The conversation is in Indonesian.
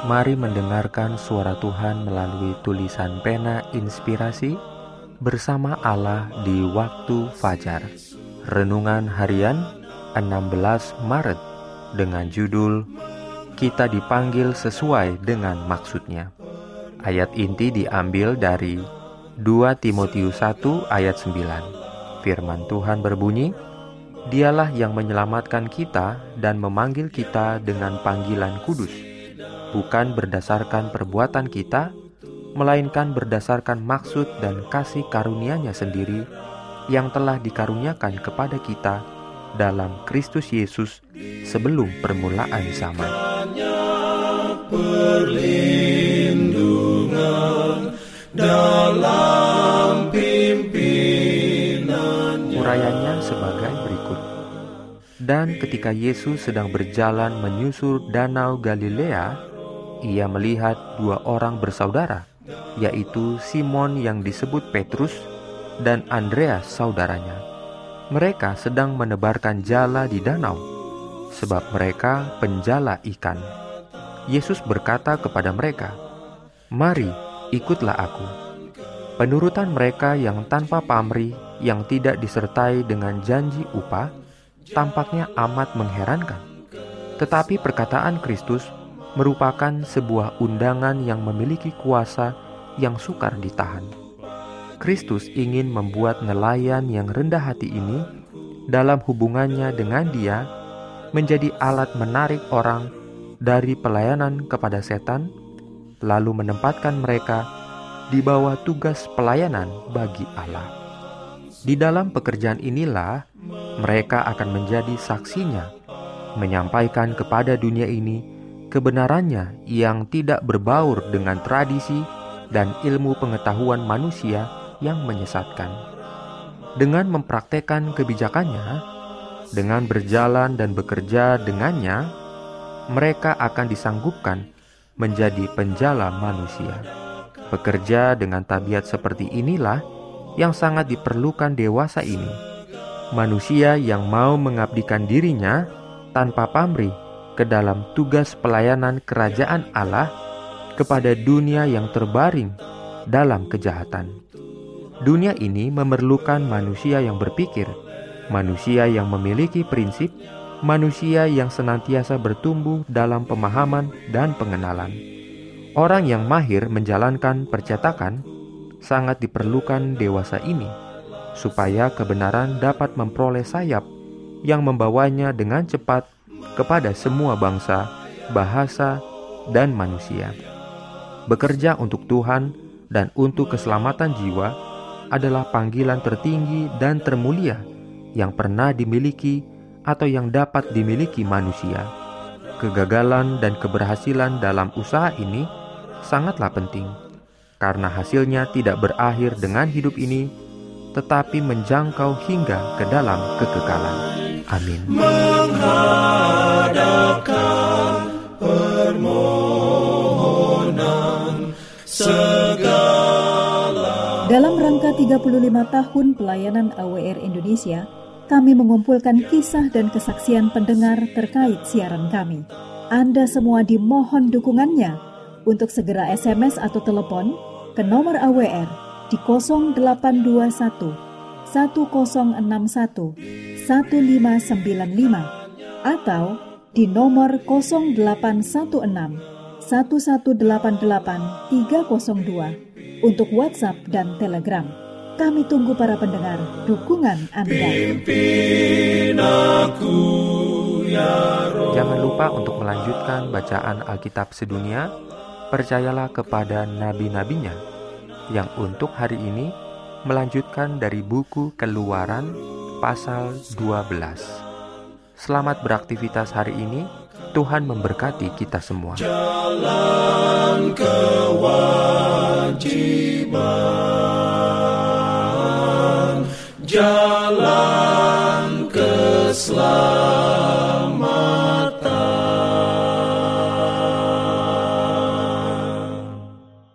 Mari mendengarkan suara Tuhan melalui tulisan pena inspirasi bersama Allah di waktu fajar. Renungan harian 16 Maret dengan judul Kita dipanggil sesuai dengan maksudnya. Ayat inti diambil dari 2 Timotius 1 ayat 9. Firman Tuhan berbunyi, Dialah yang menyelamatkan kita dan memanggil kita dengan panggilan kudus bukan berdasarkan perbuatan kita, melainkan berdasarkan maksud dan kasih karunia-Nya sendiri yang telah dikaruniakan kepada kita dalam Kristus Yesus sebelum permulaan zaman. Urayanya sebagai berikut. Dan ketika Yesus sedang berjalan menyusur danau Galilea, ia melihat dua orang bersaudara, yaitu Simon yang disebut Petrus dan Andreas saudaranya. Mereka sedang menebarkan jala di danau, sebab mereka penjala ikan. Yesus berkata kepada mereka, "Mari, ikutlah aku." Penurutan mereka yang tanpa pamrih, yang tidak disertai dengan janji upah, tampaknya amat mengherankan. Tetapi perkataan Kristus merupakan sebuah undangan yang memiliki kuasa yang sukar ditahan. Kristus ingin membuat nelayan yang rendah hati ini dalam hubungannya dengan Dia menjadi alat menarik orang dari pelayanan kepada setan, lalu menempatkan mereka di bawah tugas pelayanan bagi Allah. Di dalam pekerjaan inilah mereka akan menjadi saksinya, menyampaikan kepada dunia ini kebenarannya yang tidak berbaur dengan tradisi dan ilmu pengetahuan manusia yang menyesatkan. Dengan mempraktekkan kebijakannya, dengan berjalan dan bekerja dengannya, mereka akan disanggupkan menjadi penjala manusia. Bekerja dengan tabiat seperti inilah yang sangat diperlukan dewasa ini. Manusia yang mau mengabdikan dirinya tanpa pamrih ke dalam tugas pelayanan kerajaan Allah kepada dunia yang terbaring dalam kejahatan. Dunia ini memerlukan manusia yang berpikir, manusia yang memiliki prinsip, manusia yang senantiasa bertumbuh dalam pemahaman dan pengenalan. Orang yang mahir menjalankan percetakan sangat diperlukan dewasa ini, supaya kebenaran dapat memperoleh sayap yang membawanya dengan cepat kepada semua bangsa, bahasa, dan manusia. Bekerja untuk Tuhan dan untuk keselamatan jiwa adalah panggilan tertinggi dan termulia yang pernah dimiliki atau yang dapat dimiliki manusia. Kegagalan dan keberhasilan dalam usaha ini sangatlah penting, karena hasilnya tidak berakhir dengan hidup ini, tetapi menjangkau hingga ke dalam kekekalan. Amin. Menghadapkan permohonan segala. Dalam rangka 35 tahun pelayanan AWR Indonesia, kami mengumpulkan kisah dan kesaksian pendengar terkait siaran kami. Anda semua dimohon dukungannya untuk segera SMS atau telepon ke nomor AWR di 0821 1061 1595 atau di nomor 0816 1188 302 untuk WhatsApp dan Telegram. Kami tunggu para pendengar dukungan Anda. Ya Jangan lupa untuk melanjutkan bacaan Alkitab sedunia. Percayalah kepada nabi-nabinya yang untuk hari ini melanjutkan dari buku Keluaran pasal 12. Selamat beraktivitas hari ini. Tuhan memberkati kita semua. Jalan kewajiban, jalan keselamatan.